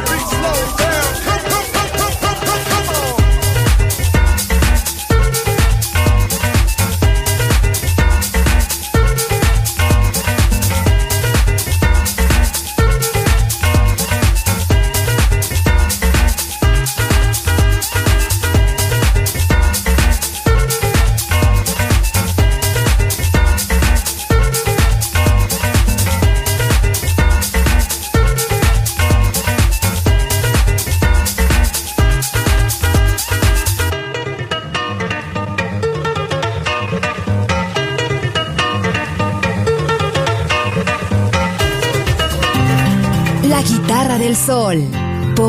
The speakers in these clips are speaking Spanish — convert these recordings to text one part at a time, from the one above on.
beat slow down. Come, come.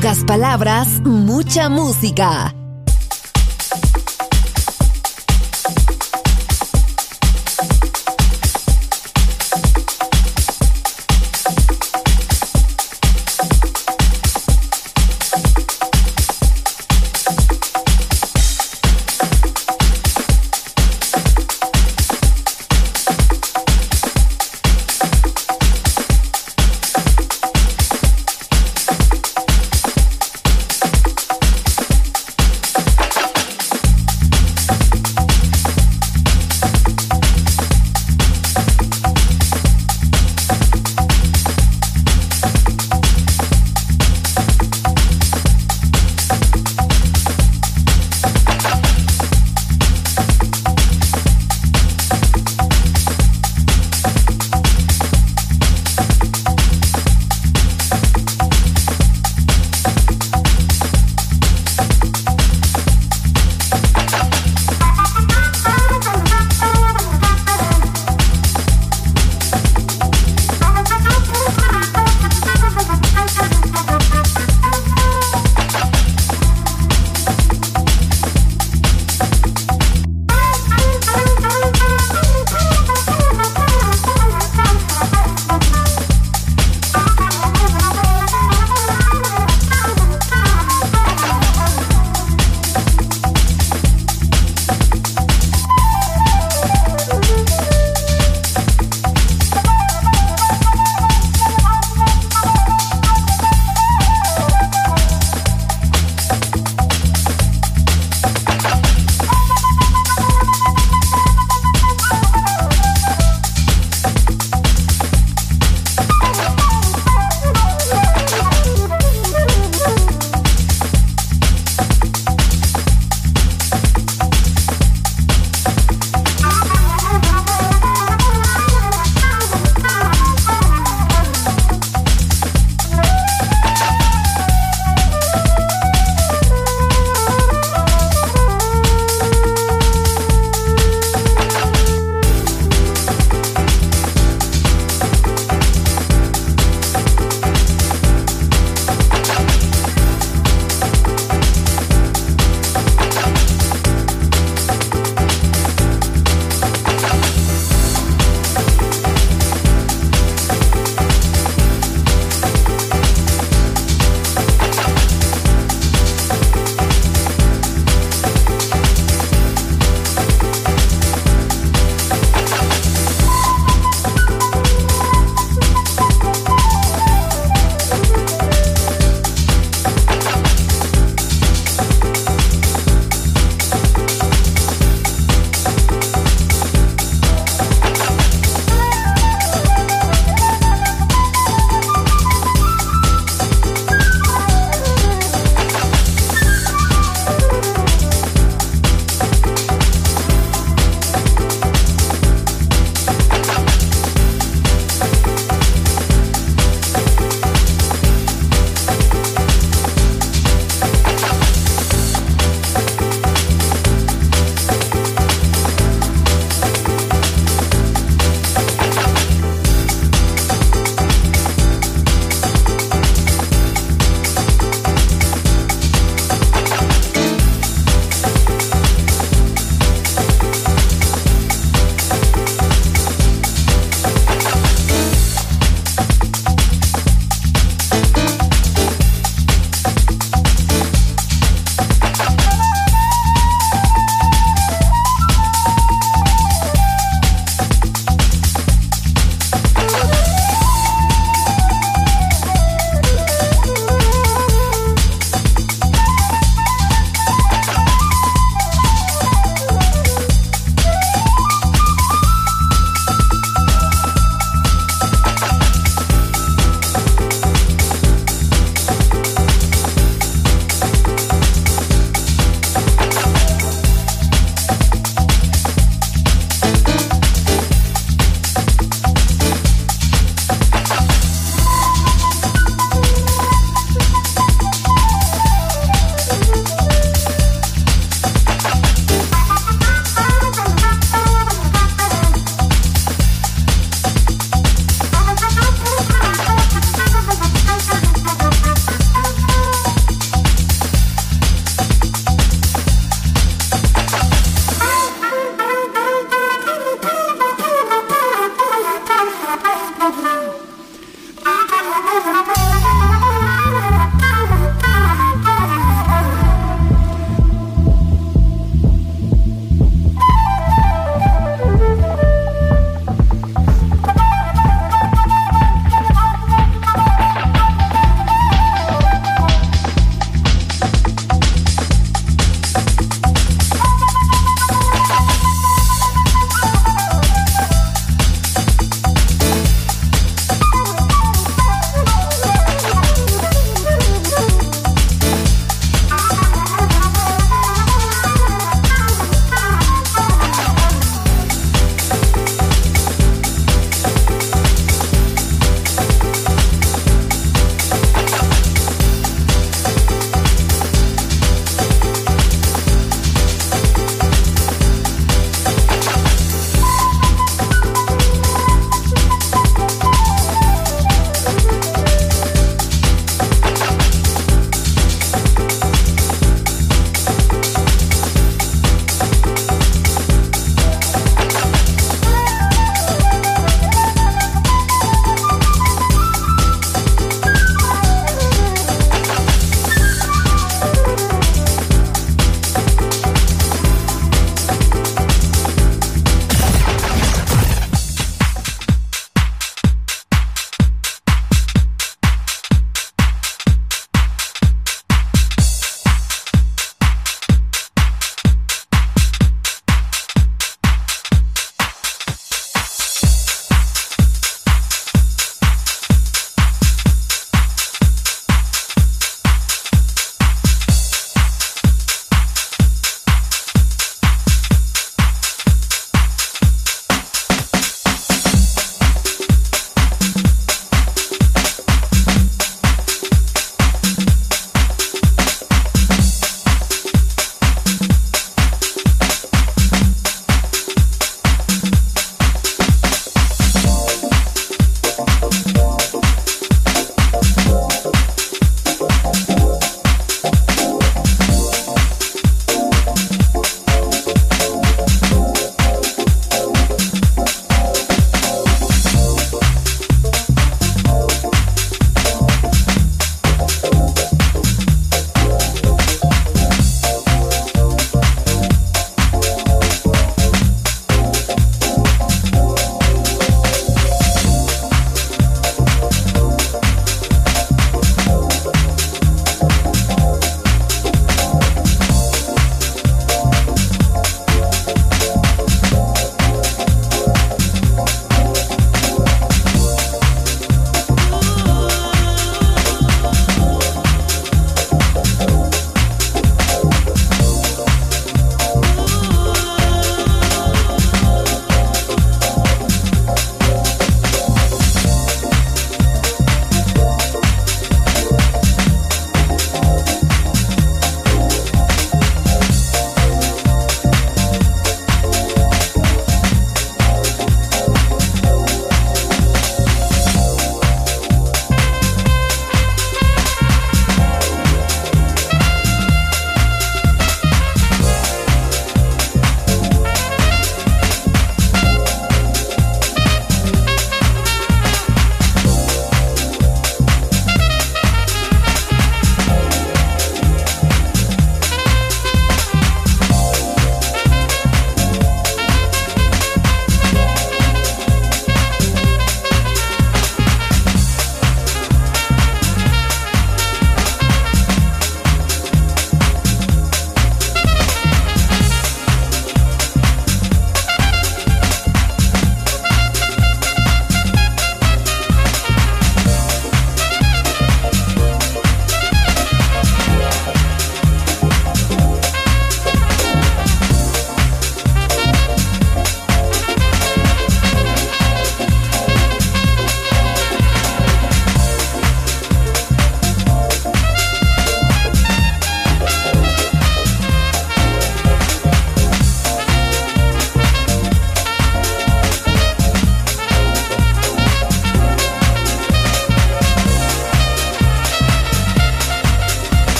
Pocas palabras, mucha música.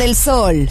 Del sol.